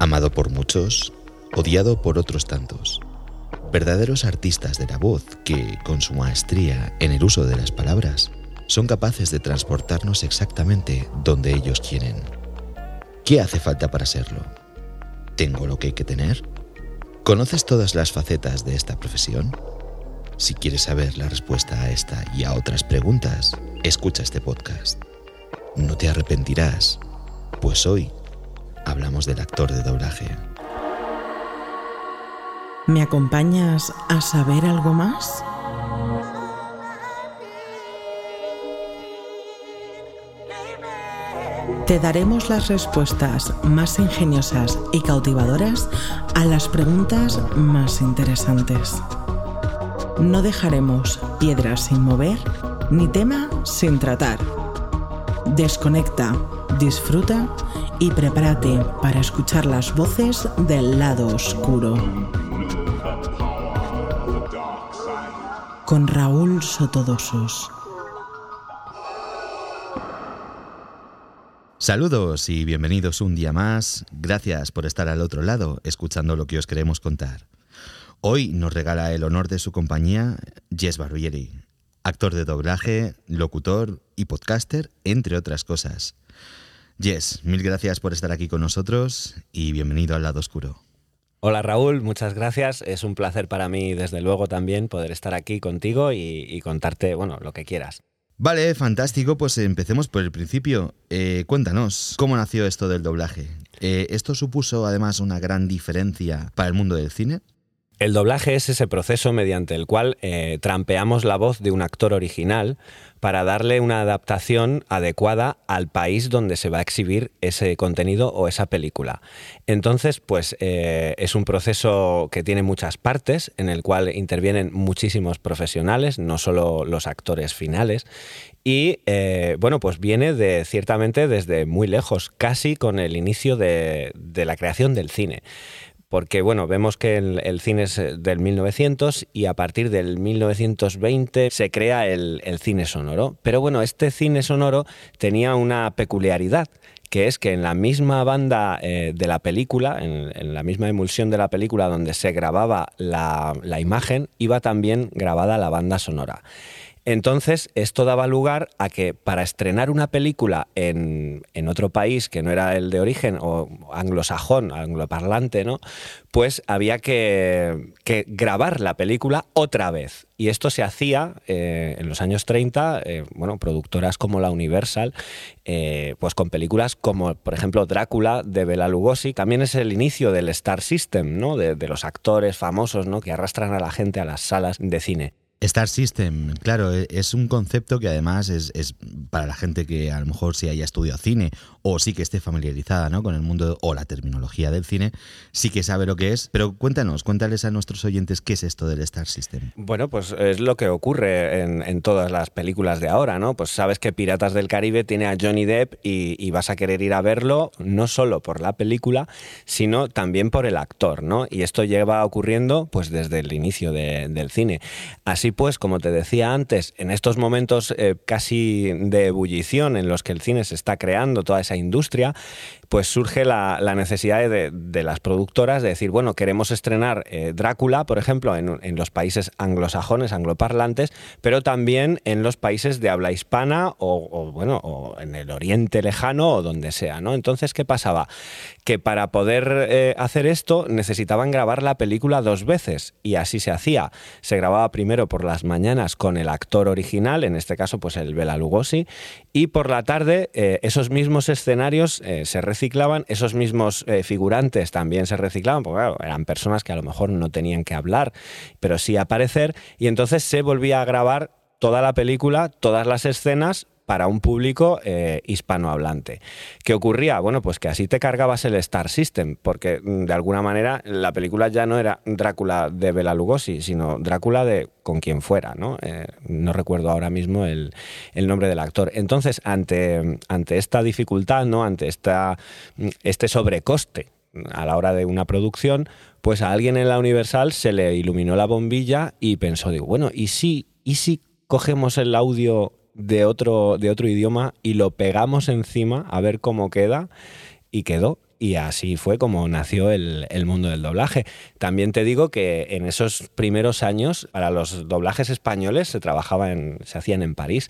Amado por muchos, odiado por otros tantos. Verdaderos artistas de la voz que, con su maestría en el uso de las palabras, son capaces de transportarnos exactamente donde ellos quieren. ¿Qué hace falta para serlo? ¿Tengo lo que hay que tener? ¿Conoces todas las facetas de esta profesión? Si quieres saber la respuesta a esta y a otras preguntas, escucha este podcast. No te arrepentirás, pues hoy hablamos del actor de doblaje. ¿Me acompañas a saber algo más? Te daremos las respuestas más ingeniosas y cautivadoras a las preguntas más interesantes. No dejaremos piedras sin mover ni tema sin tratar. Desconecta, disfruta y prepárate para escuchar las voces del lado oscuro. Con Raúl Sotodosos. Saludos y bienvenidos un día más. Gracias por estar al otro lado escuchando lo que os queremos contar. Hoy nos regala el honor de su compañía Jess Barbieri, actor de doblaje, locutor y podcaster, entre otras cosas. Jess, mil gracias por estar aquí con nosotros y bienvenido al lado oscuro. Hola Raúl, muchas gracias. Es un placer para mí, desde luego, también poder estar aquí contigo y, contarte, bueno, lo que quieras. Vale, fantástico. Pues empecemos por el principio. Eh, cuéntanos, ¿cómo nació esto del doblaje? Eh, ¿Esto supuso además una gran diferencia para el mundo del cine? El doblaje es ese proceso mediante el cual eh, trampeamos la voz de un actor original para darle una adaptación adecuada al país donde se va a exhibir ese contenido o esa película. Entonces, pues eh, es un proceso que tiene muchas partes, en el cual intervienen muchísimos profesionales, no solo los actores finales, y eh, bueno, pues viene de ciertamente desde muy lejos, casi con el inicio de la creación del cine porque bueno, vemos que el, cine es eh, del 1900 y a partir del 1920 se crea el, cine sonoro. Pero bueno, este cine sonoro tenía una peculiaridad que es que en la misma banda eh, de la película, en, la misma emulsión de la película donde se grababa la imagen, iba también grabada la banda sonora. Entonces, esto daba lugar a que para estrenar una película en, otro país que no era el de origen, o anglosajón, angloparlante, ¿no? Pues había que, grabar la película otra vez. Y esto se hacía eh, en los años 30, eh, bueno, productoras como la Universal, eh, pues con películas como, por ejemplo, Drácula de Bela Lugosi. También es el inicio del Star System, ¿no? De, de los actores famosos, ¿no? Que arrastran a la gente a las salas de cine. Star System, claro, e, es un concepto que además es, para la gente que a lo mejor sí haya estudiado cine o sí que esté familiarizada ¿no? con el mundo o la terminología del cine, sí que sabe lo que es. Pero cuéntanos, cuéntales a nuestros oyentes qué es esto del Star System. Bueno, pues es lo que ocurre en, todas las películas de ahora, ¿no? Pues sabes que Piratas del Caribe tiene a Johnny Depp y, vas a querer ir a verlo no solo por la película, sino también por el actor, ¿no? Y esto lleva ocurriendo pues desde el inicio del cine. Así pues, como te decía antes, en estos momentos eh, casi de ebullición en los que el cine se está creando, toda esa industria, pues surge la, necesidad de, las productoras de decir, bueno, queremos estrenar eh, Drácula, por ejemplo, en, los países anglosajones, angloparlantes, pero también en los países de habla hispana o, bueno, o en el oriente lejano o donde sea, ¿no? Entonces, ¿qué pasaba? Que para poder eh, hacer esto necesitaban grabar la película dos veces y así se hacía. Se grababa primero por las mañanas con el actor original, en este caso pues el Bela Lugosi, y por la tarde eh, esos mismos escenarios se reciclaban, esos mismos eh, figurantes también se reciclaban, porque eran personas que a lo mejor no tenían que hablar, pero sí aparecer, y entonces se volvía a grabar toda la película, todas las escenas para un público eh, hispanohablante. ¿Qué ocurría? Bueno, pues que así te cargabas el Star System, porque mm, de alguna manera la película ya no era Drácula de Bela Lugosi, sino Drácula de con quien fuera, ¿no? Eh, no recuerdo ahora mismo el, nombre del actor. Entonces, ante, ante esta dificultad, ¿no? Ante esta, mm, este sobrecoste a la hora de una producción, pues a alguien en la Universal se le iluminó la bombilla y pensó, digo, bueno, ¿y si, y si cogemos el audio de otro, de otro idioma y lo pegamos encima a ver cómo queda. Y quedó. y así fue como nació el, mundo del doblaje. También te digo que en esos primeros años para los doblajes españoles se trabajaba en, se hacían en París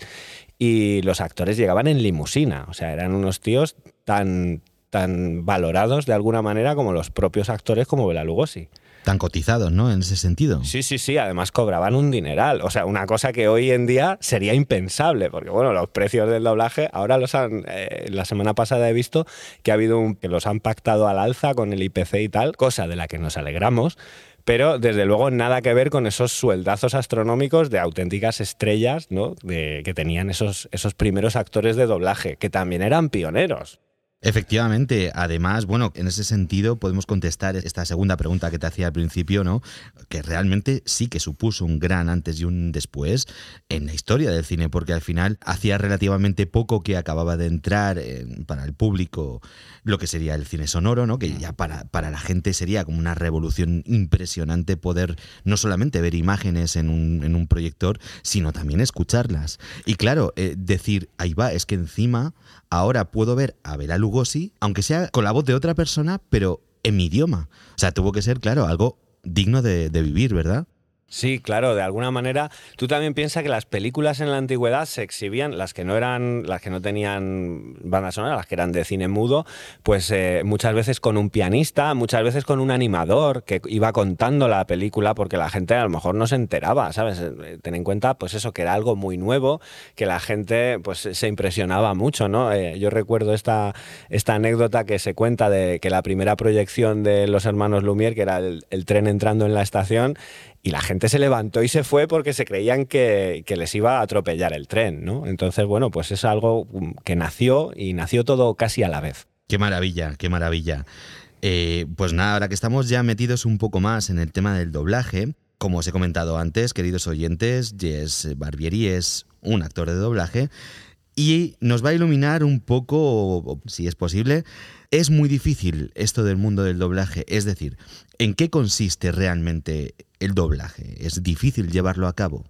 y los actores llegaban en limusina, o sea, eran unos tíos tan, tan valorados de alguna manera como los propios actores como Bela Lugosi tan cotizados, ¿no? En ese sentido. Sí, sí, sí. Además cobraban un dineral. O sea, una cosa que hoy en día sería impensable, porque bueno, los precios del doblaje ahora los han. Eh, la semana pasada he visto que ha habido un, que los han pactado al alza con el IPC y tal, cosa de la que nos alegramos. Pero desde luego nada que ver con esos sueldazos astronómicos de auténticas estrellas ¿no? de, que tenían esos, esos primeros actores de doblaje, que también eran pioneros. Efectivamente, además, bueno, en ese sentido podemos contestar esta segunda pregunta que te hacía al principio, ¿no? Que realmente sí que supuso un gran antes y un después en la historia del cine, porque al final hacía relativamente poco que acababa de entrar para el público lo que sería el cine sonoro, ¿no? Que ya para, para la gente sería como una revolución impresionante poder no solamente ver imágenes en un, en un proyector, sino también escucharlas. Y claro, eh, decir, ahí va, es que encima ahora puedo ver a Bela Lugosi, aunque sea con la voz de otra persona, pero en mi idioma. O sea, tuvo que ser, claro, algo digno de, de vivir, ¿verdad? Sí, claro, de alguna manera. Tú también piensas que las películas en la antigüedad se exhibían, las que no eran, las que no tenían banda sonora, las que eran de cine mudo, pues eh, muchas veces con un pianista, muchas veces con un animador que iba contando la película porque la gente a lo mejor no se enteraba, ¿sabes? Eh, ten en cuenta, pues eso, que era algo muy nuevo, que la gente pues se impresionaba mucho, ¿no? Eh, yo recuerdo esta, esta anécdota que se cuenta de que la primera proyección de los hermanos Lumière, que era el tren entrando en la estación, y la gente se levantó y se fue porque se creían que, les iba a atropellar el tren, ¿no? Entonces, bueno, pues es algo que nació y nació todo casi a la vez. Qué maravilla, qué maravilla. Eh, pues nada, ahora que estamos ya metidos un poco más en el tema del doblaje, como os he comentado antes, queridos oyentes, Jess Barbieri es un actor de doblaje y nos va a iluminar un poco, si es posible, es muy difícil esto del mundo del doblaje, es decir, ¿en qué consiste realmente el doblaje? ¿Es difícil llevarlo a cabo?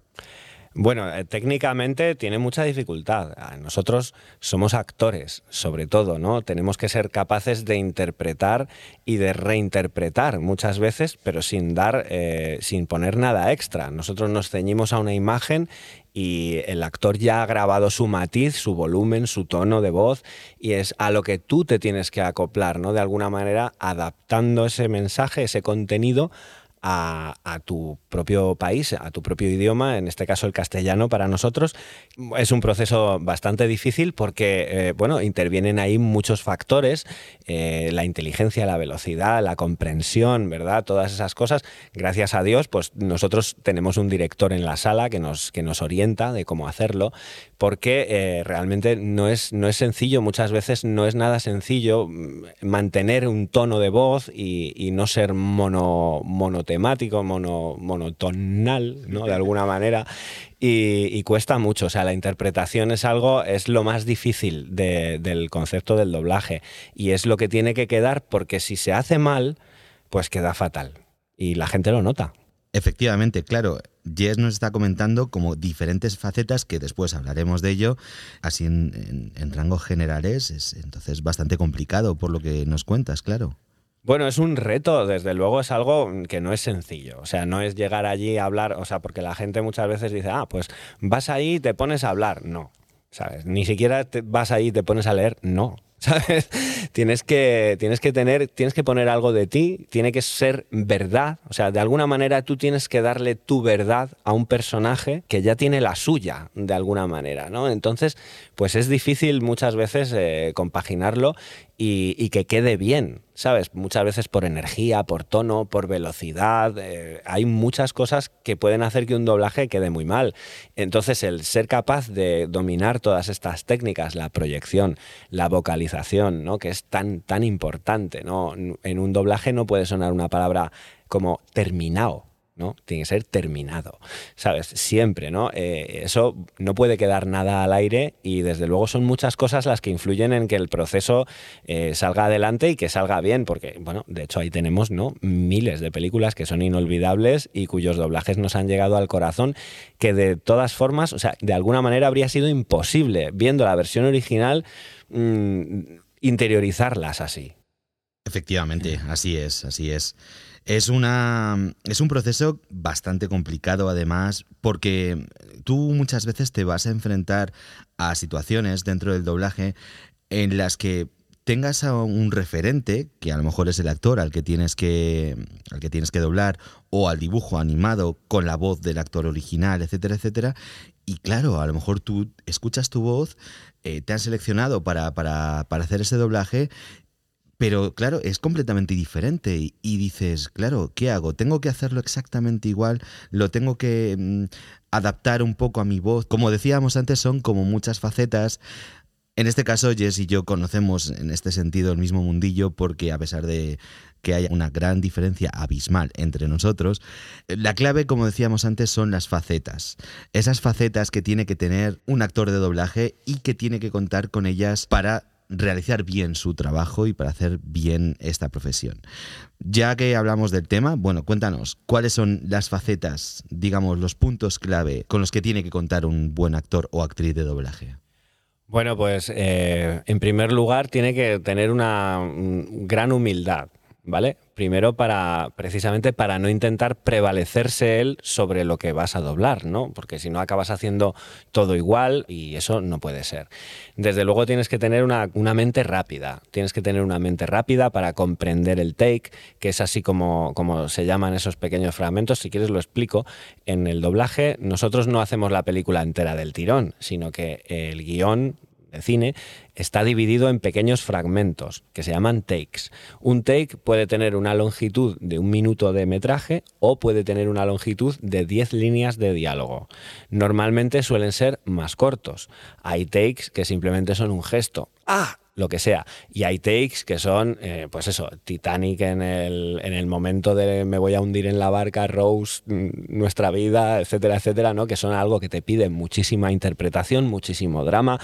Bueno, eh, técnicamente tiene mucha dificultad. Ah, nosotros somos actores, sobre todo, ¿no? Tenemos que ser capaces de interpretar y de reinterpretar muchas veces, pero sin dar, eh, sin poner nada extra. Nosotros nos ceñimos a una imagen y el actor ya ha grabado su matiz, su volumen, su tono de voz y es a lo que tú te tienes que acoplar, ¿no? De alguna manera adaptando ese mensaje, ese contenido a, tu propio país, a tu propio idioma, en este caso el castellano para nosotros. Es un proceso bastante difícil porque, eh, bueno, intervienen ahí muchos factores, eh, la inteligencia, la velocidad, la comprensión, ¿verdad? Todas esas cosas. Gracias a Dios, pues nosotros tenemos un director en la sala que nos, que nos orienta de cómo hacerlo, porque eh, realmente no es, no es sencillo, muchas veces no es nada sencillo mm, mantener un tono de voz y, no ser mono, monotemático, mono, monotonal, ¿no? De alguna manera. Y, cuesta mucho, o sea, la interpretación es algo, es lo más difícil del concepto del doblaje y es lo que tiene que quedar porque si se hace mal, pues queda fatal y la gente lo nota. Efectivamente, claro. Jess nos está comentando como diferentes facetas que después hablaremos de ello, así en, rangos generales, es entonces bastante complicado por lo que nos cuentas, claro. Bueno, es un reto, desde luego es algo que no es sencillo. O sea, no es llegar allí a hablar, o sea, porque la gente muchas veces dice, ah, pues vas ahí y te pones a hablar. No, ¿sabes? Ni siquiera vas ahí y te pones a leer. No, ¿sabes? Tienes que, tienes que tener, tienes que poner algo de ti, tiene que ser verdad, o sea, de alguna manera tú tienes que darle tu verdad a un personaje que ya tiene la suya, de alguna manera, ¿no? Entonces, pues es difícil muchas veces eh, compaginarlo y, que quede bien, ¿sabes? Muchas veces por energía, por tono, por velocidad, eh, hay muchas cosas que pueden hacer que un doblaje quede muy mal. Entonces, el ser capaz de dominar todas estas técnicas, la proyección, la vocalización, ¿no? Que es tan, tan importante, ¿no? En un doblaje no puede sonar una palabra como terminado, ¿no? Tiene que ser terminado, ¿sabes? Siempre, ¿no? Eh, eso no puede quedar nada al aire y desde luego son muchas cosas las que influyen en que el proceso eh, salga adelante y que salga bien, porque, bueno, de hecho ahí tenemos, ¿no? Miles de películas que son inolvidables y cuyos doblajes nos han llegado al corazón, que de todas formas, o sea, de alguna manera habría sido imposible, viendo la versión original, mm, interiorizarlas así. Efectivamente, así es, así es. Es, una, es un proceso bastante complicado además porque tú muchas veces te vas a enfrentar a situaciones dentro del doblaje en las que tengas a un referente, que a lo mejor es el actor al que tienes que, al que, tienes que doblar, o al dibujo animado con la voz del actor original, etcétera, etcétera. Y claro, a lo mejor tú escuchas tu voz, eh, te han seleccionado para, para, para hacer ese doblaje pero claro, es completamente diferente y, dices, claro, ¿qué hago? ¿Tengo que hacerlo exactamente igual? ¿Lo tengo que mm, adaptar un poco a mi voz? Como decíamos antes, son como muchas facetas. En este caso, Jess y yo conocemos en este sentido el mismo mundillo porque a pesar de que haya una gran diferencia abismal entre nosotros, la clave, como decíamos antes, son las facetas. Esas facetas que tiene que tener un actor de doblaje y que tiene que contar con ellas para realizar bien su trabajo y para hacer bien esta profesión. Ya que hablamos del tema, bueno, cuéntanos, ¿cuáles son las facetas, digamos, los puntos clave con los que tiene que contar un buen actor o actriz de doblaje? Bueno, pues eh, en primer lugar tiene que tener una gran humildad. ¿Vale? Primero para precisamente para no intentar prevalecerse él sobre lo que vas a doblar, ¿no? Porque si no acabas haciendo todo igual y eso no puede ser. Desde luego tienes que tener una, mente rápida, tienes que tener una mente rápida para comprender el take, que es así como, como se llaman esos pequeños fragmentos. Si quieres lo explico. En el doblaje nosotros no hacemos la película entera del tirón, sino que el guion cine está dividido en pequeños fragmentos que se llaman takes. Un take puede tener una longitud de un minuto de metraje o puede tener una longitud de 10 líneas de diálogo. Normalmente suelen ser más cortos. Hay takes que simplemente son un gesto. ¡Ah! lo que sea. Y hay takes que son, eh, pues eso, Titanic en el, en el momento de me voy a hundir en la barca, Rose, mm, nuestra vida, etcétera, etcétera, ¿no? Que son algo que te piden muchísima interpretación, muchísimo drama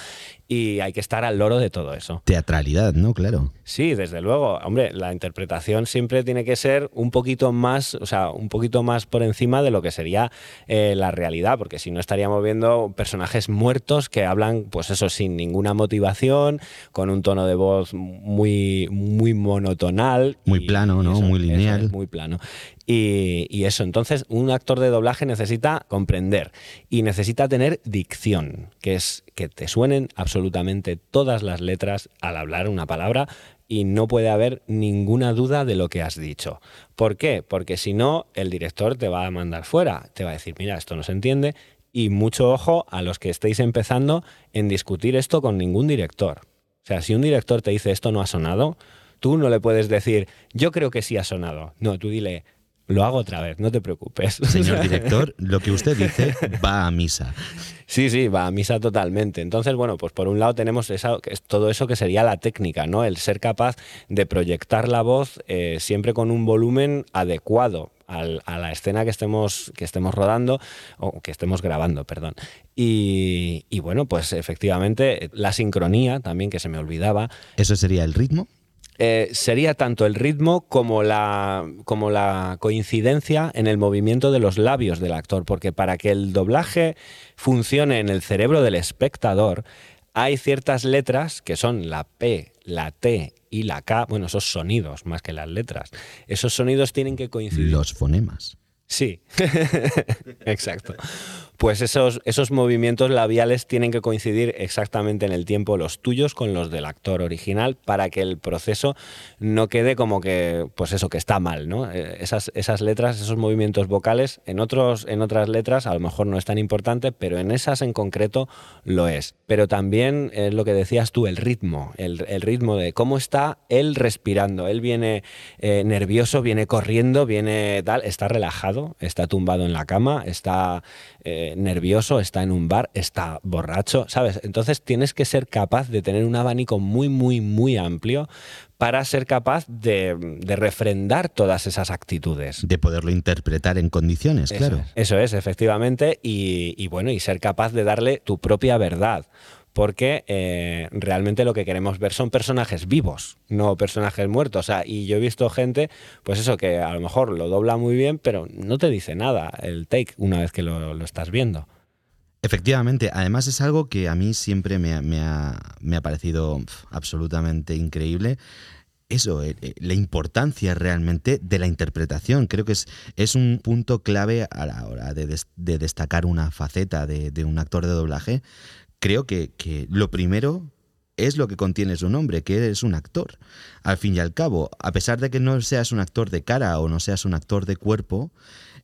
y hay que estar al loro de todo eso. Teatralidad, ¿no? Claro. Sí, desde luego. Hombre, la interpretación siempre tiene que ser un poquito más, o sea, un poquito más por encima de lo que sería eh, la realidad, porque si no estaríamos viendo personajes muertos que hablan, pues eso, sin ninguna motivación, con un tono de voz muy, muy monotonal. Muy plano, ¿no? muy lineal. muy plano. Y, eso, entonces un actor de doblaje necesita comprender y necesita tener dicción, que es que te suenen absolutamente todas las letras al hablar una palabra y no puede haber ninguna duda de lo que has dicho. ¿Por qué? Porque si no, el director te va a mandar fuera, te va a decir, mira, esto no se entiende y mucho ojo a los que estéis empezando en discutir esto con ningún director. O sea, si un director te dice esto no ha sonado, tú no le puedes decir, yo creo que sí ha sonado. No, tú dile, lo hago otra vez, no te preocupes. Señor director, lo que usted dice va a misa. Sí, sí, va a misa totalmente. Entonces, bueno, pues por un lado tenemos esa, todo eso que sería la técnica, ¿no? El ser capaz de proyectar la voz eh, siempre con un volumen adecuado a la escena que estemos, que estemos rodando o que estemos grabando, perdón. Y, y bueno, pues efectivamente la sincronía también que se me olvidaba. ¿Eso sería el ritmo? Eh, sería tanto el ritmo como la, como la coincidencia en el movimiento de los labios del actor, porque para que el doblaje funcione en el cerebro del espectador, hay ciertas letras que son la P, la T y la K, bueno, esos sonidos más que las letras. Esos sonidos tienen que coincidir. Los fonemas. Sí, exacto. Pues esos, esos movimientos labiales tienen que coincidir exactamente en el tiempo los tuyos con los del actor original para que el proceso no quede como que, pues eso, que está mal, ¿no? Eh, esas, esas letras, esos movimientos vocales, en, otros, en otras letras a lo mejor no es tan importante, pero en esas en concreto lo es. Pero también es lo que decías tú, el ritmo, el, ritmo de cómo está él respirando. Él viene eh, nervioso, viene corriendo, viene tal, está relajado está tumbado en la cama, está eh, nervioso, está en un bar, está borracho, ¿sabes? Entonces tienes que ser capaz de tener un abanico muy, muy, muy amplio para ser capaz de, refrendar todas esas actitudes. De poderlo interpretar en condiciones, claro. eso es, efectivamente, y bueno, y ser capaz de darle tu propia verdad porque eh, realmente lo que queremos ver son personajes vivos, no personajes muertos. y yo he visto gente, pues eso, que a lo mejor lo dobla muy bien, pero no te dice nada el take una vez que lo, estás viendo. Efectivamente, además es algo que a mí siempre me, ha, parecido absolutamente increíble. eso, eh, eh, la importancia realmente de la interpretación. Creo que es, es un punto clave a la hora de, destacar una faceta de, un actor de doblaje. Creo que, que lo primero es lo que contiene su nombre, que eres un actor. Al fin y al cabo, a pesar de que no seas un actor de cara o no seas un actor de cuerpo,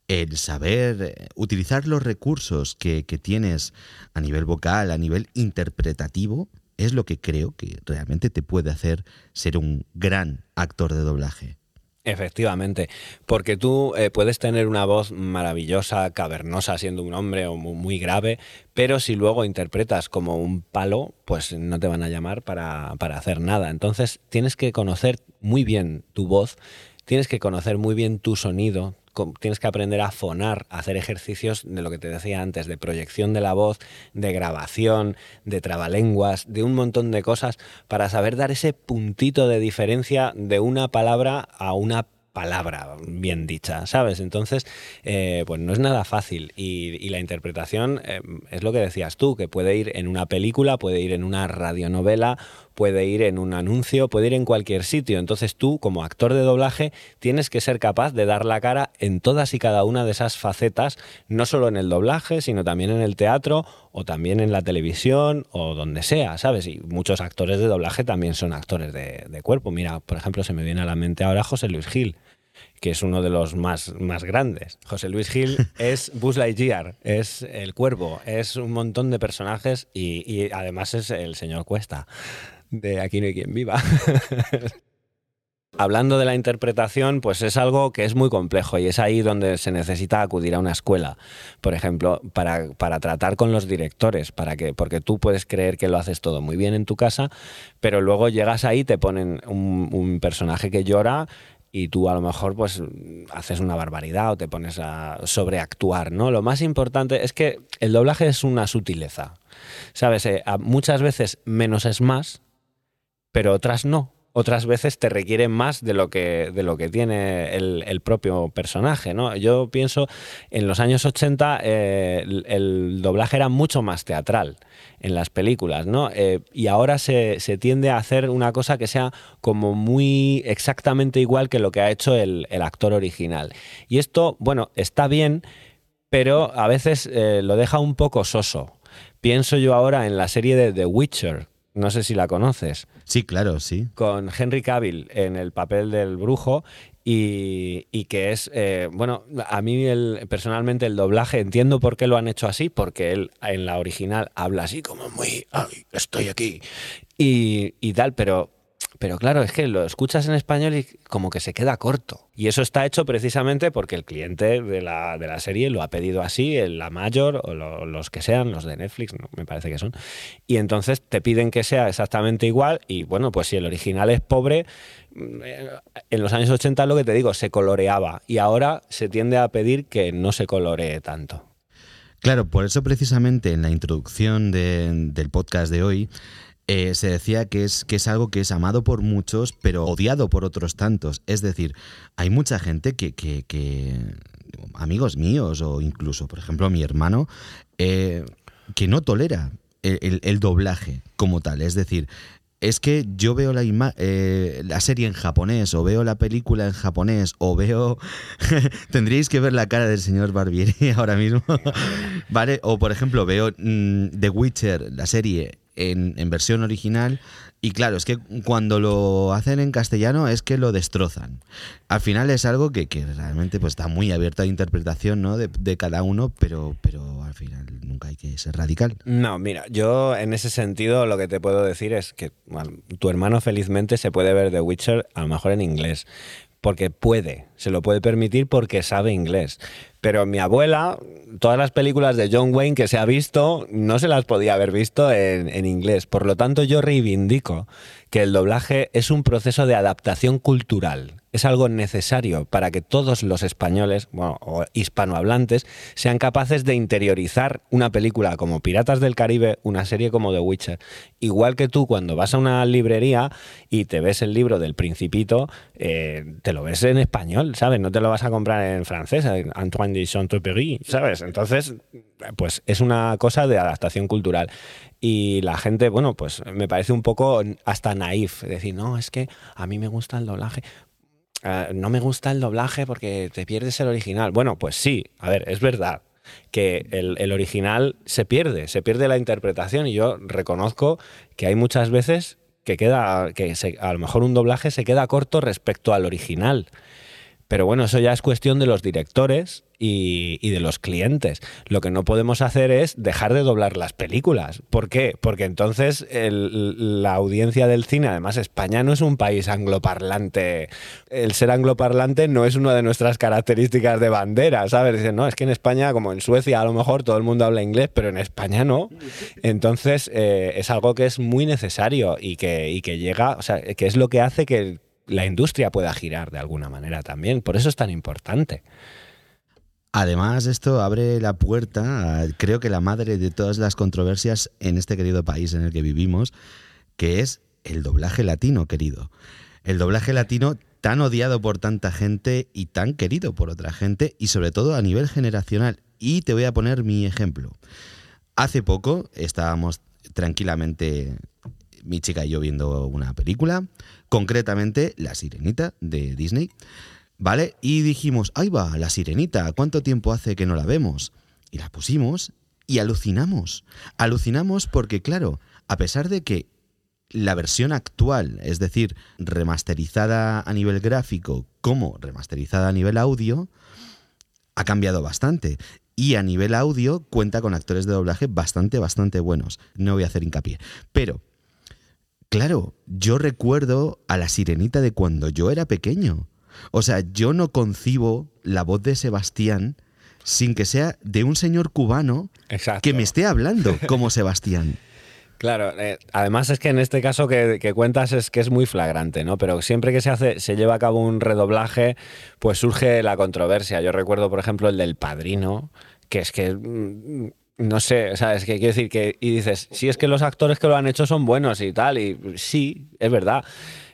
el saber eh, utilizar los recursos que, que, tienes a nivel vocal, a nivel interpretativo, es lo que creo que realmente te puede hacer ser un gran actor de doblaje. Efectivamente, porque tú eh, puedes tener una voz maravillosa, cavernosa, siendo un hombre o muy, grave, pero si luego interpretas como un palo, pues no te van a llamar para, para hacer nada. Entonces tienes que conocer muy bien tu voz, tienes que conocer muy bien tu sonido, tienes que aprender a fonar, a hacer ejercicios de lo que te decía antes, de proyección de la voz, de grabación, de trabalenguas, de un montón de cosas para saber dar ese puntito de diferencia de una palabra a una palabra bien dicha, ¿sabes? Entonces, eh, pues no es nada fácil y, la interpretación eh, es lo que decías tú, que puede ir en una película, puede ir en una radionovela, puede ir en un anuncio, puede ir en cualquier sitio. Entonces tú, como actor de doblaje, tienes que ser capaz de dar la cara en todas y cada una de esas facetas, no solo en el doblaje, sino también en el teatro o también en la televisión o donde sea, ¿sabes? Y muchos actores de doblaje también son actores de, de cuerpo. Mira, por ejemplo, se me viene a la mente ahora José Luis Gil que es uno de los más, más grandes. José Luis Gil es Buzz Lightyear, es el cuervo, es un montón de personajes y, y además es el señor Cuesta de Aquí no hay quien viva. Hablando de la interpretación, pues es algo que es muy complejo y es ahí donde se necesita acudir a una escuela, por ejemplo, para, para, tratar con los directores, para que, porque tú puedes creer que lo haces todo muy bien en tu casa, pero luego llegas ahí, te ponen un, personaje que llora y tú a lo mejor pues haces una barbaridad o te pones a sobreactuar, ¿no? Lo más importante es que el doblaje es una sutileza. ¿Sabes? Eh, muchas veces menos es más, pero otras no otras veces te requieren más de lo que, de lo que tiene el, propio personaje. ¿no? Yo pienso, en los años 80 eh, el, doblaje era mucho más teatral en las películas, ¿no? Eh, y ahora se, tiende a hacer una cosa que sea como muy exactamente igual que lo que ha hecho el, actor original. Y esto, bueno, está bien, pero a veces eh, lo deja un poco soso. Pienso yo ahora en la serie de The Witcher, no sé si la conoces. Sí, claro, sí. Con Henry Cavill en el papel del brujo y, que es, eh, bueno, a mí el, personalmente el doblaje, entiendo por qué lo han hecho así, porque él en la original habla así como muy, Ay, estoy aquí y, y tal, pero pero claro, es que lo escuchas en español y como que se queda corto. Y eso está hecho precisamente porque el cliente de la, de la serie lo ha pedido así, la mayor o los que sean, los de Netflix, me parece que son. Y entonces te piden que sea exactamente igual y bueno, pues si el original es pobre, mm, en los años 80 lo que te digo, se coloreaba y ahora se tiende a pedir que no se coloree tanto. Claro, por eso precisamente en la introducción del podcast de hoy eh, se decía que es, que es algo que es amado por muchos, pero odiado por otros tantos. Es decir, hay mucha gente que, que, amigos míos o incluso, por ejemplo, mi hermano, eh, que no tolera el, doblaje como tal. Es decir, es que yo veo la, eh, la serie en japonés o veo la película en japonés o veo... Tendríais que ver la cara del señor Barbieri ahora mismo. ¿Vale? O por ejemplo veo mm, The Witcher, la serie en, versión original. Y claro, es que cuando lo hacen en castellano es que lo destrozan. Al final es algo que, realmente pues, está muy abierto a interpretación ¿no? de, cada uno, pero, pero al final nunca hay que ser radical. No, mira, yo en ese sentido lo que te puedo decir es que tu hermano felizmente se puede ver The Witcher a lo mejor en inglés porque puede, se lo puede permitir porque sabe inglés. Pero mi abuela, todas las películas de John Wayne que se ha visto, no se las podía haber visto en, inglés. Por lo tanto, yo reivindico que el doblaje es un proceso de adaptación cultural es algo necesario para que todos los españoles bueno, o hispanohablantes sean capaces de interiorizar una película como Piratas del Caribe, una serie como The Witcher. Igual que tú cuando vas a una librería y te ves el libro del Principito, eh, te lo ves en español, ¿sabes? No te lo vas a comprar en francés, Antoine de Saint-Exupéry, ¿sabes? Entonces, pues es una cosa de adaptación cultural y la gente, bueno, pues me parece un poco hasta naif, decir, no, es que a mí me gusta el doblaje. Ah, no me gusta el doblaje porque te pierdes el original. Bueno, pues sí, a ver, es verdad que el, original se pierde, se pierde la interpretación y yo reconozco que hay muchas veces que queda, que a lo mejor un doblaje se queda corto respecto al original. Pero bueno, eso ya es cuestión de los directores y, de los clientes. Lo que no podemos hacer es dejar de doblar las películas. ¿Por qué? Porque entonces la audiencia del cine, además España no es un país angloparlante. El ser angloparlante no es una de nuestras características de bandera, ¿sabes? Dicen, no, es que en España, como en Suecia a lo mejor todo el mundo habla inglés, pero en España no. Entonces eh, es algo que es muy necesario y que, y que llega, o sea, que es lo que hace que la industria pueda girar de alguna manera también. Por eso es tan importante. Además, esto abre la puerta, a, creo que la madre de todas las controversias en este querido país en el que vivimos, que es el doblaje latino, querido. El doblaje latino tan odiado por tanta gente y tan querido por otra gente, y sobre todo a nivel generacional. Y te voy a poner mi ejemplo. Hace poco estábamos tranquilamente mi chica y yo viendo una película, concretamente La Sirenita de Disney, ¿vale? Y dijimos, ahí va, La Sirenita, ¿cuánto tiempo hace que no la vemos? Y la pusimos y alucinamos. Alucinamos porque, claro, a pesar de que la versión actual, es decir, remasterizada a nivel gráfico como remasterizada a nivel audio, ha cambiado bastante. Y a nivel audio cuenta con actores de doblaje bastante, bastante buenos. No voy a hacer hincapié. Pero Claro, yo recuerdo a la sirenita de cuando yo era pequeño. O sea, yo no concibo la voz de Sebastián sin que sea de un señor cubano que me esté hablando como Sebastián. Claro, eh, además es que en este caso que, que, cuentas es que es muy flagrante, ¿no? Pero siempre que se hace, se lleva a cabo un redoblaje, pues surge la controversia. Yo recuerdo, por ejemplo, el del padrino, que es que mm, no sé, ¿sabes? Que quiero decir que. Y dices, si es que los actores que lo han hecho son buenos y tal, y sí, es verdad.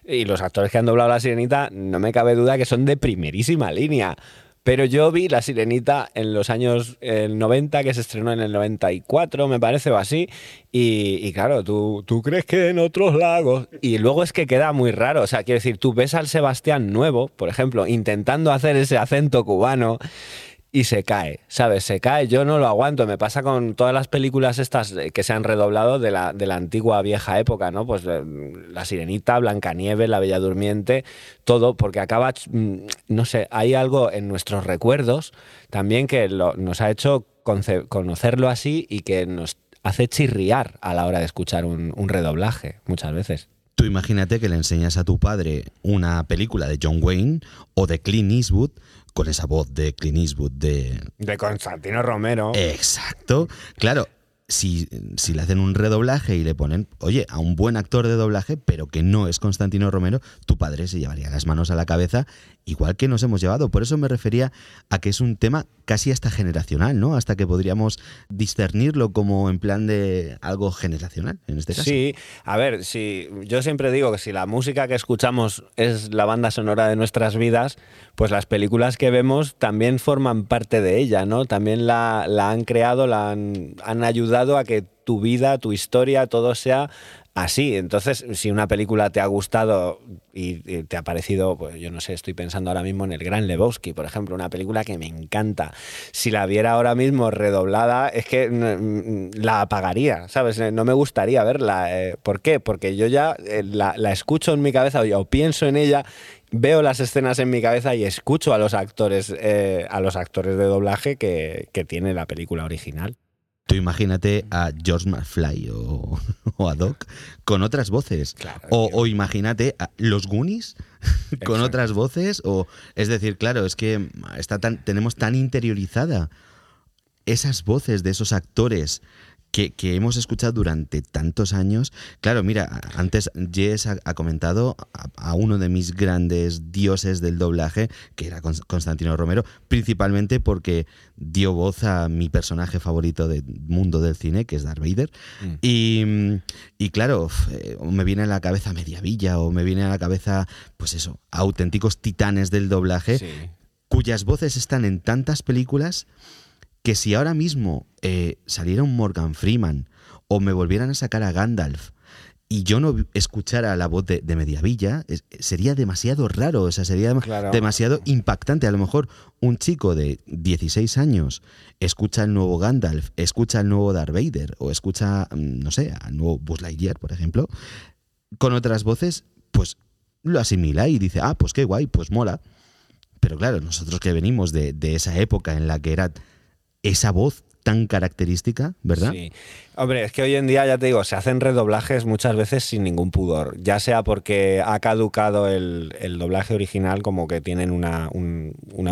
Y los actores que han doblado la sirenita, no me cabe duda que son de primerísima línea. Pero yo vi La Sirenita en los años 90, que se estrenó en el 94, me parece, o así. Y, claro, ¿tú, tú crees que en otros lagos. Y luego es que queda muy raro. O sea, quiero decir, tú ves al Sebastián nuevo, por ejemplo, intentando hacer ese acento cubano y se cae, ¿sabes? Se cae, yo no lo aguanto, me pasa con todas las películas estas que se han redoblado de la, de la antigua vieja época, ¿no? Pues eh, La Sirenita, Blancanieves, La Bella Durmiente, todo, porque acaba, mm, no sé, hay algo en nuestros recuerdos también que nos ha hecho conocerlo así y que nos hace chirriar a la hora de escuchar un, un redoblaje muchas veces. Tú imagínate que le enseñas a tu padre una película de John Wayne o de Clint Eastwood con esa voz de Clint Eastwood de... De Constantino Romero. Exacto. Claro, si, si, le hacen un redoblaje y le ponen, oye, a un buen actor de doblaje, pero que no es Constantino Romero, tu padre se llevaría las manos a la cabeza, igual que nos hemos llevado. Por eso me refería a que es un tema casi hasta generacional, ¿no? Hasta que podríamos discernirlo como en plan de algo generacional, en este caso. Sí, a ver, si yo siempre digo que si la música que escuchamos es la banda sonora de nuestras vidas, pues las películas que vemos también forman parte de ella, ¿no? También la, han creado, la han ayudado a que tu vida, tu historia, todo sea así. Entonces, si una película te ha gustado y, te ha parecido, pues yo no sé, estoy pensando ahora mismo en El Gran Lebowski, por ejemplo, una película que me encanta. Si la viera ahora mismo redoblada, es que mm, la apagaría, ¿sabes? No me gustaría verla. Eh, ¿Por qué? Porque yo ya eh, la, escucho en mi cabeza o pienso en ella veo las escenas en mi cabeza y escucho a los actores, eh, a los actores de doblaje que, tiene la película original. Tú imagínate a George McFly o, a Doc con otras voces. o, imagínate a los Goonies con otras voces. O, es decir, claro, es que está tan, tenemos tan interiorizada esas voces de esos actores que, hemos escuchado durante tantos años. Claro, mira, antes Jess ha, comentado a, uno de mis grandes dioses del doblaje, que era Constantino Romero, principalmente porque dio voz a mi personaje favorito del mundo del cine, que es Darth Vader. Mm. Y, y, claro, eh, me viene a la cabeza Mediavilla o me viene a la cabeza, pues eso, auténticos titanes del doblaje, cuyas voces están en tantas películas que si ahora mismo eh, saliera un Morgan Freeman o me volvieran a sacar a Gandalf y yo no escuchara la voz de, Mediavilla, sería demasiado raro, o sea, sería demasiado impactante. A lo mejor un chico de 16 años escucha el nuevo Gandalf, escucha el nuevo Darth Vader o escucha, mm, no sé, al nuevo Buzz Lightyear, por ejemplo, con otras voces, pues lo asimila y dice, ah, pues qué guay, pues mola. Pero claro, nosotros que venimos de, de esa época en la que era esa voz tan característica, ¿verdad? Sí. Hombre, es que hoy en día, ya te digo, se hacen redoblajes muchas veces sin ningún pudor, ya sea porque ha caducado el, doblaje original, como que tienen una,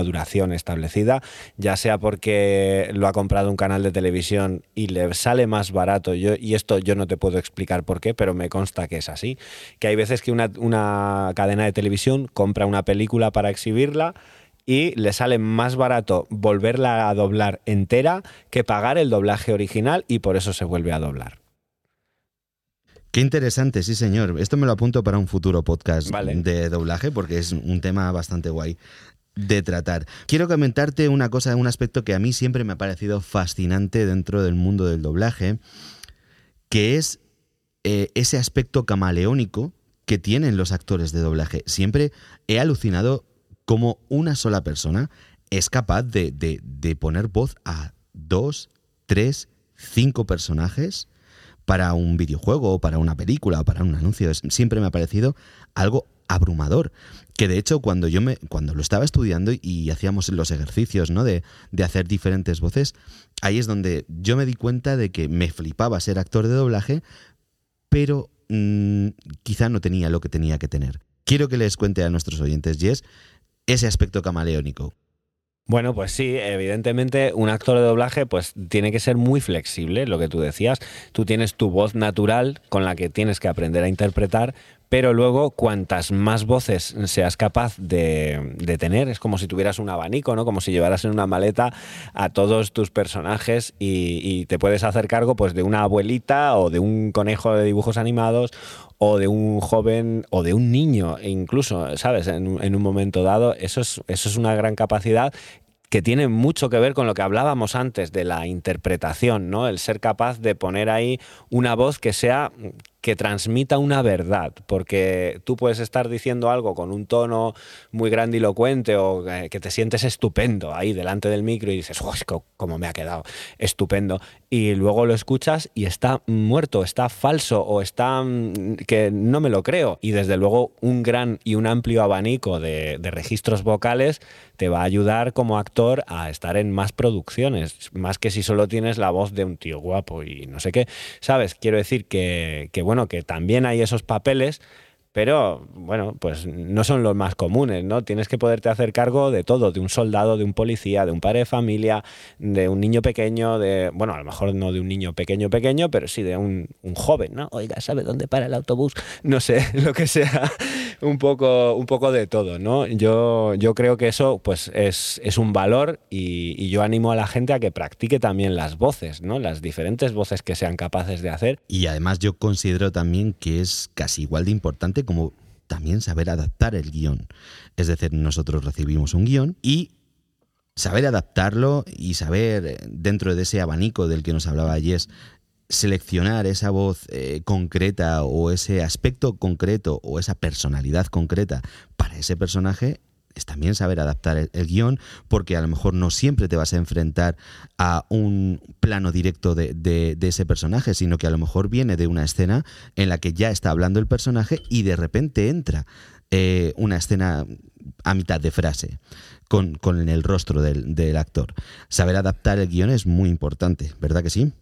duración establecida, ya sea porque lo ha comprado un canal de televisión y le sale más barato, yo, y esto yo no te puedo explicar por qué, pero me consta que es así, que hay veces que una, una cadena de televisión compra una película para exhibirla, y le sale más barato volverla a doblar entera que pagar el doblaje original y por eso se vuelve a doblar. Qué interesante, sí señor. Esto me lo apunto para un futuro podcast de doblaje porque es un tema bastante guay de tratar. Quiero comentarte una cosa, un aspecto que a mí siempre me ha parecido fascinante dentro del mundo del doblaje, que es eh, ese aspecto camaleónico que tienen los actores de doblaje. Siempre he alucinado como una sola persona es capaz de, poner voz a dos, tres, cinco personajes para un videojuego o para una película o para un anuncio. siempre me ha parecido algo abrumador. Que de hecho, cuando yo me, cuando lo estaba estudiando y hacíamos los ejercicios, ¿no? De, hacer diferentes voces, ahí es donde yo me di cuenta de que me flipaba ser actor de doblaje, pero mm, quizá no tenía lo que tenía que tener. Quiero que les cuente a nuestros oyentes, Jess, ese aspecto camaleónico. Bueno, pues sí, evidentemente un actor de doblaje pues tiene que ser muy flexible, lo que tú decías. Tú tienes tu voz natural con la que tienes que aprender a interpretar, pero luego cuantas más voces seas capaz de, tener, es como si tuvieras un abanico, ¿no? Como si llevaras en una maleta a todos tus personajes y, te puedes hacer cargo pues de una abuelita o de un conejo de dibujos animados o de un joven o de un niño, incluso, ¿sabes? En, en, un momento dado, eso es, eso es una gran capacidad que tiene mucho que ver con lo que hablábamos antes de la interpretación, ¿no? El ser capaz de poner ahí una voz que sea que transmita una verdad, porque tú puedes estar diciendo algo con un tono muy grandilocuente o que te sientes estupendo ahí delante del micro y dices, ¡oh, cómo me ha quedado estupendo! Y luego lo escuchas y está muerto, está falso o está mm, que no me lo creo. Y desde luego un gran y un amplio abanico de, de registros vocales te va a ayudar como actor a estar en más producciones, más que si solo tienes la voz de un tío guapo y no sé qué. ¿Sabes? Quiero decir que, que bueno, que también hay esos papeles pero bueno, pues no son los más comunes, ¿no? Tienes que poderte hacer cargo de todo, de un soldado, de un policía, de un padre de familia, de un niño pequeño, de, bueno, a lo mejor no de un niño pequeño, pequeño, pero sí de un, joven, ¿no? Oiga, ¿sabe dónde para el autobús? No sé, lo que sea, un poco, un poco de todo, ¿no? Yo, yo creo que eso, pues, es, es un valor y yo animo a la gente a que practique también las voces, ¿no? Las diferentes voces que sean capaces de hacer. Y además yo considero también que es casi igual de importante como también saber adaptar el guion. Es decir, nosotros recibimos un guion y saber adaptarlo y saber, eh, dentro de ese abanico del que nos hablaba Jess, seleccionar esa voz eh, concreta o ese aspecto concreto o esa personalidad concreta para ese personaje es también saber adaptar el, guion, porque a lo mejor no siempre te vas a enfrentar a un plano directo de, ese personaje, sino que a lo mejor viene de una escena en la que ya está hablando el personaje y de repente entra eh, una escena a mitad de frase con, el rostro del, del actor. Saber adaptar el guion es muy importante, ¿verdad que sí?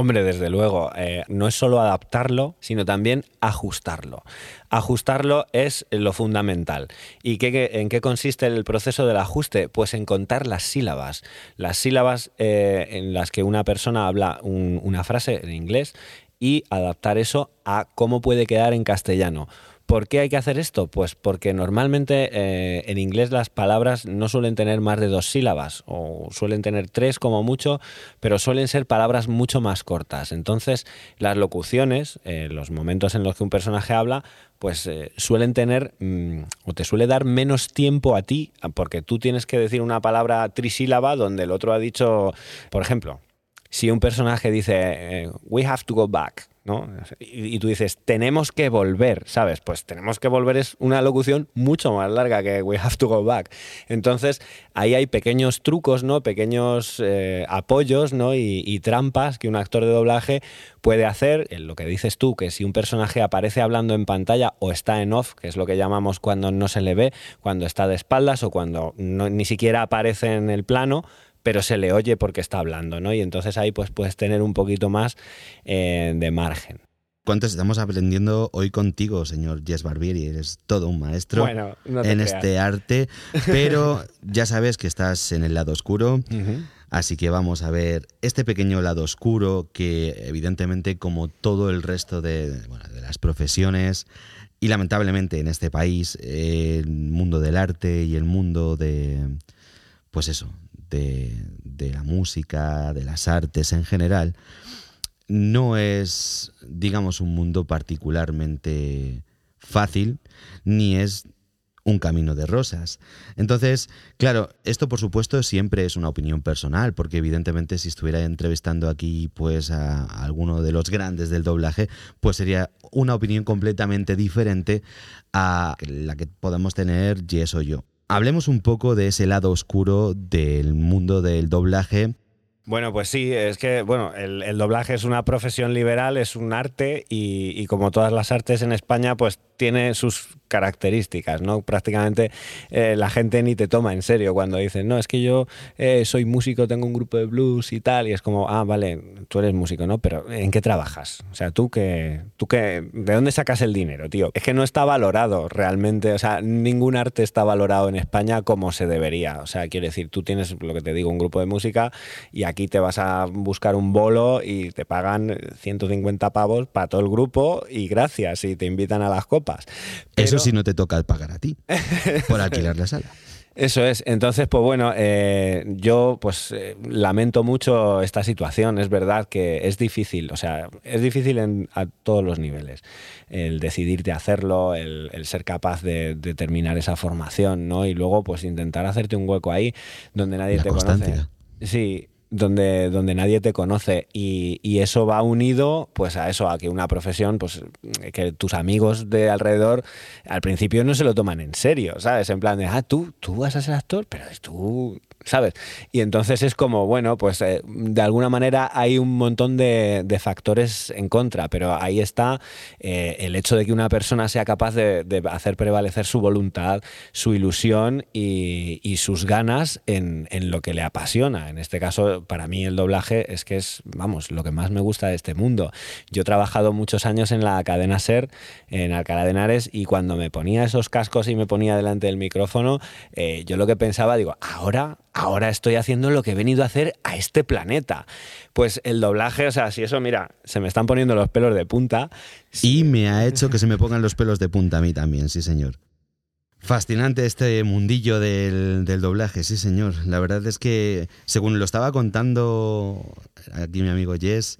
Hombre, desde luego, eh, no es solo adaptarlo, sino también ajustarlo. Ajustarlo es lo fundamental. ¿Y qué, en qué consiste el proceso del ajuste? Pues en contar las sílabas. Las sílabas eh, en las que una persona habla una frase en inglés y adaptar eso a cómo puede quedar en castellano. ¿Por qué hay que hacer esto? Pues porque normalmente eh, en inglés las palabras no suelen tener más de dos sílabas o suelen tener tres como mucho, pero suelen ser palabras mucho más cortas. Entonces las locuciones, eh, los momentos en los que un personaje habla, pues eh, suelen tener mm, o te suele dar menos tiempo a ti, porque tú tienes que decir una palabra trisílaba donde el otro ha dicho, por ejemplo, si un personaje dice, we have to go back, y, tú dices, tenemos que volver, ¿sabes? Pues tenemos que volver es una locución mucho más larga que we have to go back. Entonces, ahí hay pequeños trucos, ¿no? Pequeños eh, apoyos, ¿no? Y, trampas que un actor de doblaje puede hacer. Lo que dices tú, que si un personaje aparece hablando en pantalla o está en off, que es lo que llamamos cuando no se le ve, cuando está de espaldas o cuando ni siquiera aparece en el plano, pero se le oye porque está hablando, ¿no? Y entonces ahí pues puedes tener un poquito más eh, de margen. ¿Cuánto estamos aprendiendo hoy contigo, señor Jess Barbieri? Eres todo un maestro en este arte, pero ya sabes que estás en el lado oscuro. Así que vamos a ver este pequeño lado oscuro que evidentemente como todo el resto de, de las profesiones y lamentablemente en este país el mundo del arte y el mundo de, pues eso, de, la música, de las artes en general, no es, digamos, un mundo particularmente fácil, ni es un camino de rosas. Entonces, claro, esto por supuesto siempre es una opinión personal, porque evidentemente si estuviera entrevistando aquí pues a, alguno de los grandes del doblaje, pues sería una opinión completamente diferente a la que podemos tener Jess o yo. Hablemos un poco de ese lado oscuro del mundo del doblaje. Bueno, pues sí, es que bueno, el, doblaje es una profesión liberal, es un arte y, como todas las artes en España, pues tiene sus características, ¿no? Prácticamente eh, la gente ni te toma en serio cuando dicen, no, es que yo eh, soy músico, tengo un grupo de blues y tal, y es como, ah, vale, tú eres músico, ¿no? Pero ¿en qué trabajas? O sea, tú que, tú que, ¿de dónde sacas el dinero, tío? Es que no está valorado realmente, o sea, ningún arte está valorado en España como se debería. O sea, quiero decir, tú tienes, lo que te digo, un grupo de música y aquí te vas a buscar un bolo y te pagan 150 pavos para todo el grupo y gracias, y te invitan a las copas Eso sí no te toca pagar a ti por alquilar la sala. Eso es. Entonces, pues bueno, eh, yo pues eh, lamento mucho esta situación. Es verdad que es difícil, o sea, es difícil en, a todos los niveles. El decidirte hacerlo, el, ser capaz de, terminar esa formación, ¿no? Y luego, pues intentar hacerte un hueco ahí donde nadie te conoce. Sí, donde, donde nadie te conoce y, y, eso va unido pues a eso, a que una profesión, pues que tus amigos de alrededor al principio no se lo toman en serio, ¿sabes? En plan de, ah, tú, tú vas a ser actor, pero tú ¿sabes? Y entonces es como, bueno, pues eh, de alguna manera hay un montón de, factores en contra, pero ahí está eh, el hecho de que una persona sea capaz de, hacer prevalecer su voluntad, su ilusión y, sus ganas en, lo que le apasiona. En este caso, para mí el doblaje es que es, vamos, lo que más me gusta de este mundo. Yo he trabajado muchos años en la cadena SER, en Alcalá de Henares, y cuando me ponía esos cascos y me ponía delante del micrófono, eh, yo lo que pensaba, digo, ahora ahora estoy haciendo lo que he venido a hacer a este planeta. Pues el doblaje, o sea, si eso, mira, se me están poniendo los pelos de punta. Y me ha hecho que se me pongan los pelos de punta a mí también, sí, señor. Fascinante este mundillo del, del, doblaje, sí señor. La verdad es que, según lo estaba contando aquí mi amigo Jess,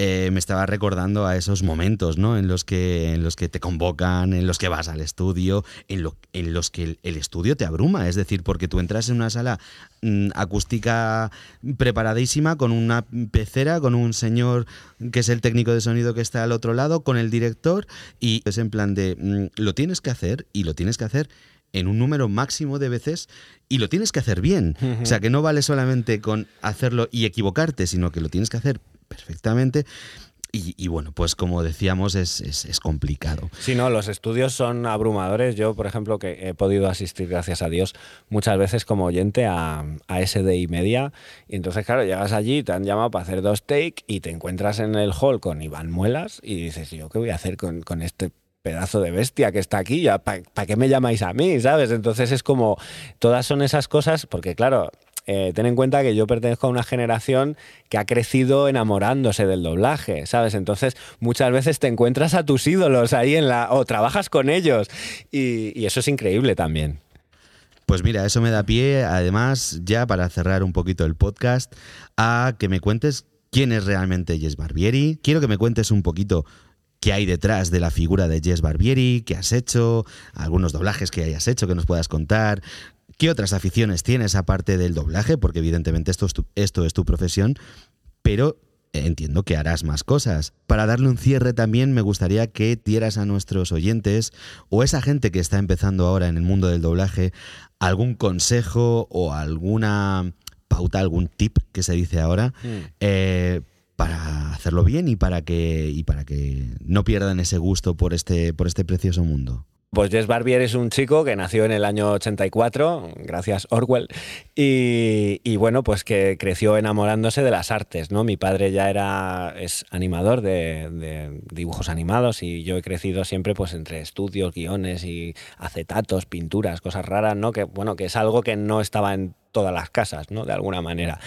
eh, me estaba recordando a esos momentos, ¿no? En los que, en los que te convocan, en los que vas al estudio, en, lo, en los que el, estudio te abruma. Es decir, porque tú entras en una sala mm, acústica preparadísima, con una pecera, con un señor que es el técnico de sonido que está al otro lado, con el director, y es en plan de mm, lo tienes que hacer y lo tienes que hacer en un número máximo de veces y lo tienes que hacer bien. O sea, que no vale solamente con hacerlo y equivocarte, sino que lo tienes que hacer perfectamente. Y, bueno, pues como decíamos, es, complicado. Sí, no, los estudios son abrumadores. Yo, por ejemplo, que he podido asistir, gracias a Dios, muchas veces como oyente a, a SDI Media. Y entonces, claro, llegas allí, te han llamado para hacer dos take y te encuentras en el hall con Iván Muelas y dices, ¿yo qué voy a hacer con, con este pedazo de bestia que está aquí, ¿para qué me llamáis a mí? ¿Sabes? Entonces es como, todas son esas cosas, porque claro, eh, ten en cuenta que yo pertenezco a una generación que ha crecido enamorándose del doblaje, ¿sabes? Entonces muchas veces te encuentras a tus ídolos ahí en la... o trabajas con ellos y, eso es increíble también. Pues mira, eso me da pie, además, ya para cerrar un poquito el podcast, a que me cuentes quién es realmente Jess Barbieri. Quiero que me cuentes un poquito qué hay detrás de la figura de Jess Barbieri, qué has hecho, algunos doblajes que hayas hecho que nos puedas contar, ¿Qué otras aficiones tienes aparte del doblaje? Porque evidentemente esto es tu, esto es tu profesión, pero entiendo que harás más cosas. Para darle un cierre también me gustaría que dieras a nuestros oyentes o esa gente que está empezando ahora en el mundo del doblaje algún consejo o alguna pauta, algún tip que se dice ahora mm. eh, para hacerlo bien y para que y para que no pierdan ese gusto por este por este precioso mundo. Pues Jess Barbier es un chico que nació en el año 84, gracias Orwell, y, bueno, pues que creció enamorándose de las artes, ¿no? Mi padre ya era, es animador de, dibujos animados y yo he crecido siempre pues entre estudios, guiones y acetatos, pinturas, cosas raras, ¿no? Que bueno, que es algo que no estaba en todas las casas, ¿no? De alguna manera.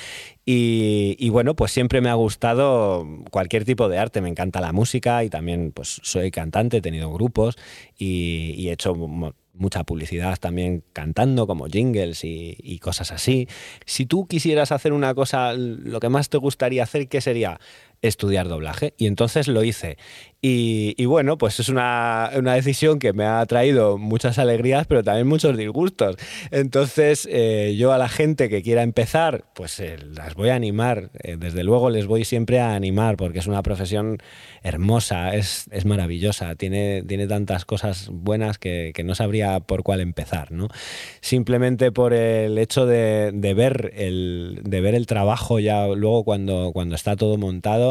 Y, bueno, pues siempre me ha gustado cualquier tipo de arte, me encanta la música y también pues soy cantante, he tenido grupos y, he hecho mucha publicidad también cantando, como jingles y, y, cosas así. Si tú quisieras hacer una cosa, lo que más te gustaría hacer, ¿qué sería? Estudiar doblaje. Y entonces lo hice. Y, bueno, pues es una, decisión que me ha traído muchas alegrías, pero también muchos disgustos. Entonces, eh, yo a la gente que quiera empezar, pues eh, las voy a animar. Eh, desde luego les voy siempre a animar, porque es una profesión hermosa, es, maravillosa, tiene, tiene tantas cosas buenas que, no sabría por cuál empezar. ¿no? Simplemente por el hecho de, ver el, de ver el trabajo ya luego cuando, cuando está todo montado,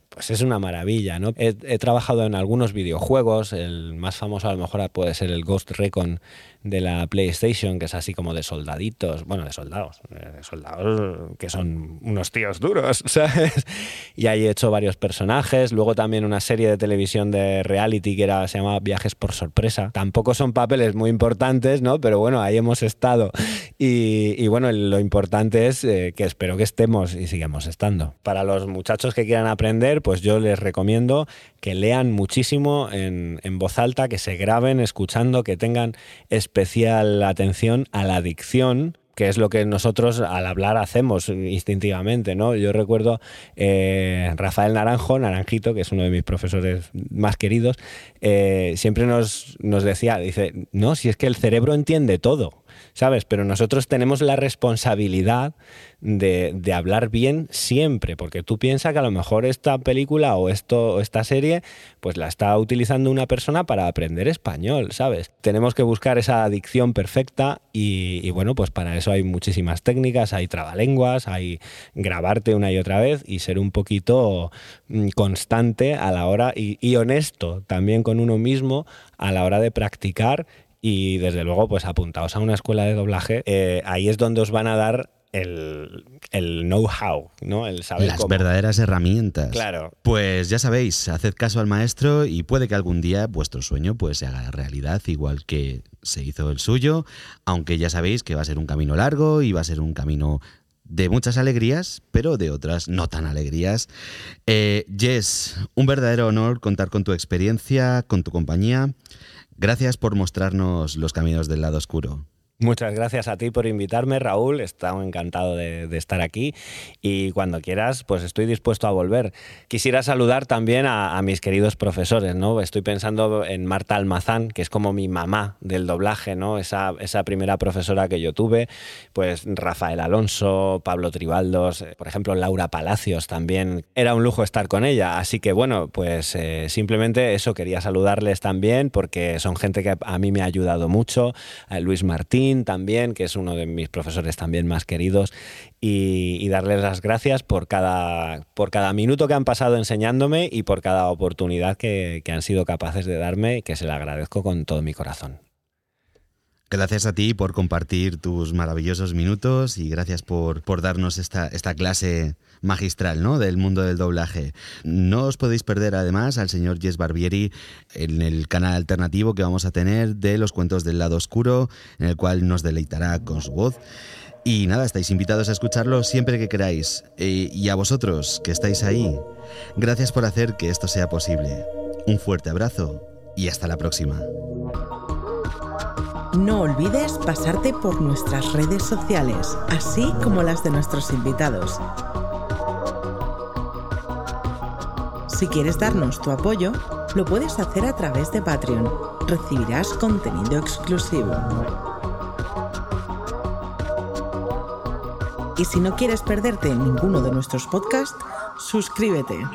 pues es una maravilla, ¿no? He, trabajado en algunos videojuegos, el más famoso a lo mejor puede ser el Ghost Recon de la PlayStation, que es así como de soldaditos, bueno, de soldados, de soldados que son unos tíos duros, ¿sabes? Y ahí he hecho varios personajes, luego también una serie de televisión de reality que era, se llama Viajes por sorpresa. Tampoco son papeles muy importantes, ¿no? Pero bueno, ahí hemos estado. Y, bueno, lo importante es eh, que espero que estemos y sigamos estando. Para los muchachos que quieran aprender, pues yo les recomiendo que lean muchísimo en, voz alta, que se graben escuchando, que tengan especial atención a la dicción que es lo que nosotros al hablar hacemos instintivamente, ¿no? Yo recuerdo eh, Rafael Naranjo, Naranjito, que es uno de mis profesores más queridos, eh, siempre nos, nos decía, dice, no, si es que el cerebro entiende todo, ¿sabes? Pero nosotros tenemos la responsabilidad de, hablar bien siempre, porque tú piensas que a lo mejor esta película o esto, esta serie, pues la está utilizando una persona para aprender español, ¿sabes? Tenemos que buscar esa adicción perfecta y, bueno, pues para eso hay muchísimas técnicas, hay trabalenguas, hay grabarte una y otra vez y ser un poquito mm, constante a la hora y, honesto también con uno mismo a la hora de practicar y desde luego pues apuntaos a una escuela de doblaje, eh, ahí es donde os van a dar el, know-how, ¿no? El saber Las verdaderas herramientas. Claro. Pues ya sabéis, haced caso al maestro y puede que algún día vuestro sueño pues se haga realidad igual que se hizo el suyo, aunque ya sabéis que va a ser un camino largo y va a ser un camino de muchas alegrías, pero de otras no tan alegrías. Eh, Jess, un verdadero honor contar con tu experiencia, con tu compañía. Gracias por mostrarnos los caminos del lado oscuro. Muchas gracias a ti por invitarme, Raúl. Estaba encantado de, estar aquí y cuando quieras, pues estoy dispuesto a volver. Quisiera saludar también a, mis queridos profesores, ¿no? Estoy pensando en Marta Almazán, que es como mi mamá del doblaje, ¿no? Esa, esa primera profesora que yo tuve, pues Rafael Alonso, Pablo Tribaldos, por ejemplo, Laura Palacios también. Era un lujo estar con ella. Así que bueno, pues eh, simplemente eso quería saludarles también porque son gente que a mí me ha ayudado mucho. Luis Martín También, que es uno de mis profesores también más queridos, y, darles las gracias por cada, por cada minuto que han pasado enseñándome y por cada oportunidad que, que han sido capaces de darme, que se le agradezco con todo mi corazón. Gracias a ti por compartir tus maravillosos minutos y gracias por, por darnos esta, esta clase magistral ¿no? del mundo del doblaje. No os podéis perder además al señor Jess Barbieri en el canal alternativo que vamos a tener de los cuentos del lado oscuro, en el cual nos deleitará con su voz. Y nada, estáis invitados a escucharlo siempre que queráis. E, y a vosotros que estáis ahí, gracias por hacer que esto sea posible. Un fuerte abrazo y hasta la próxima. No olvides pasarte por nuestras redes sociales, así como las de nuestros invitados. Si quieres darnos tu apoyo, lo puedes hacer a través de Patreon. Recibirás contenido exclusivo. Y si no quieres perderte ninguno de nuestros podcasts, suscríbete.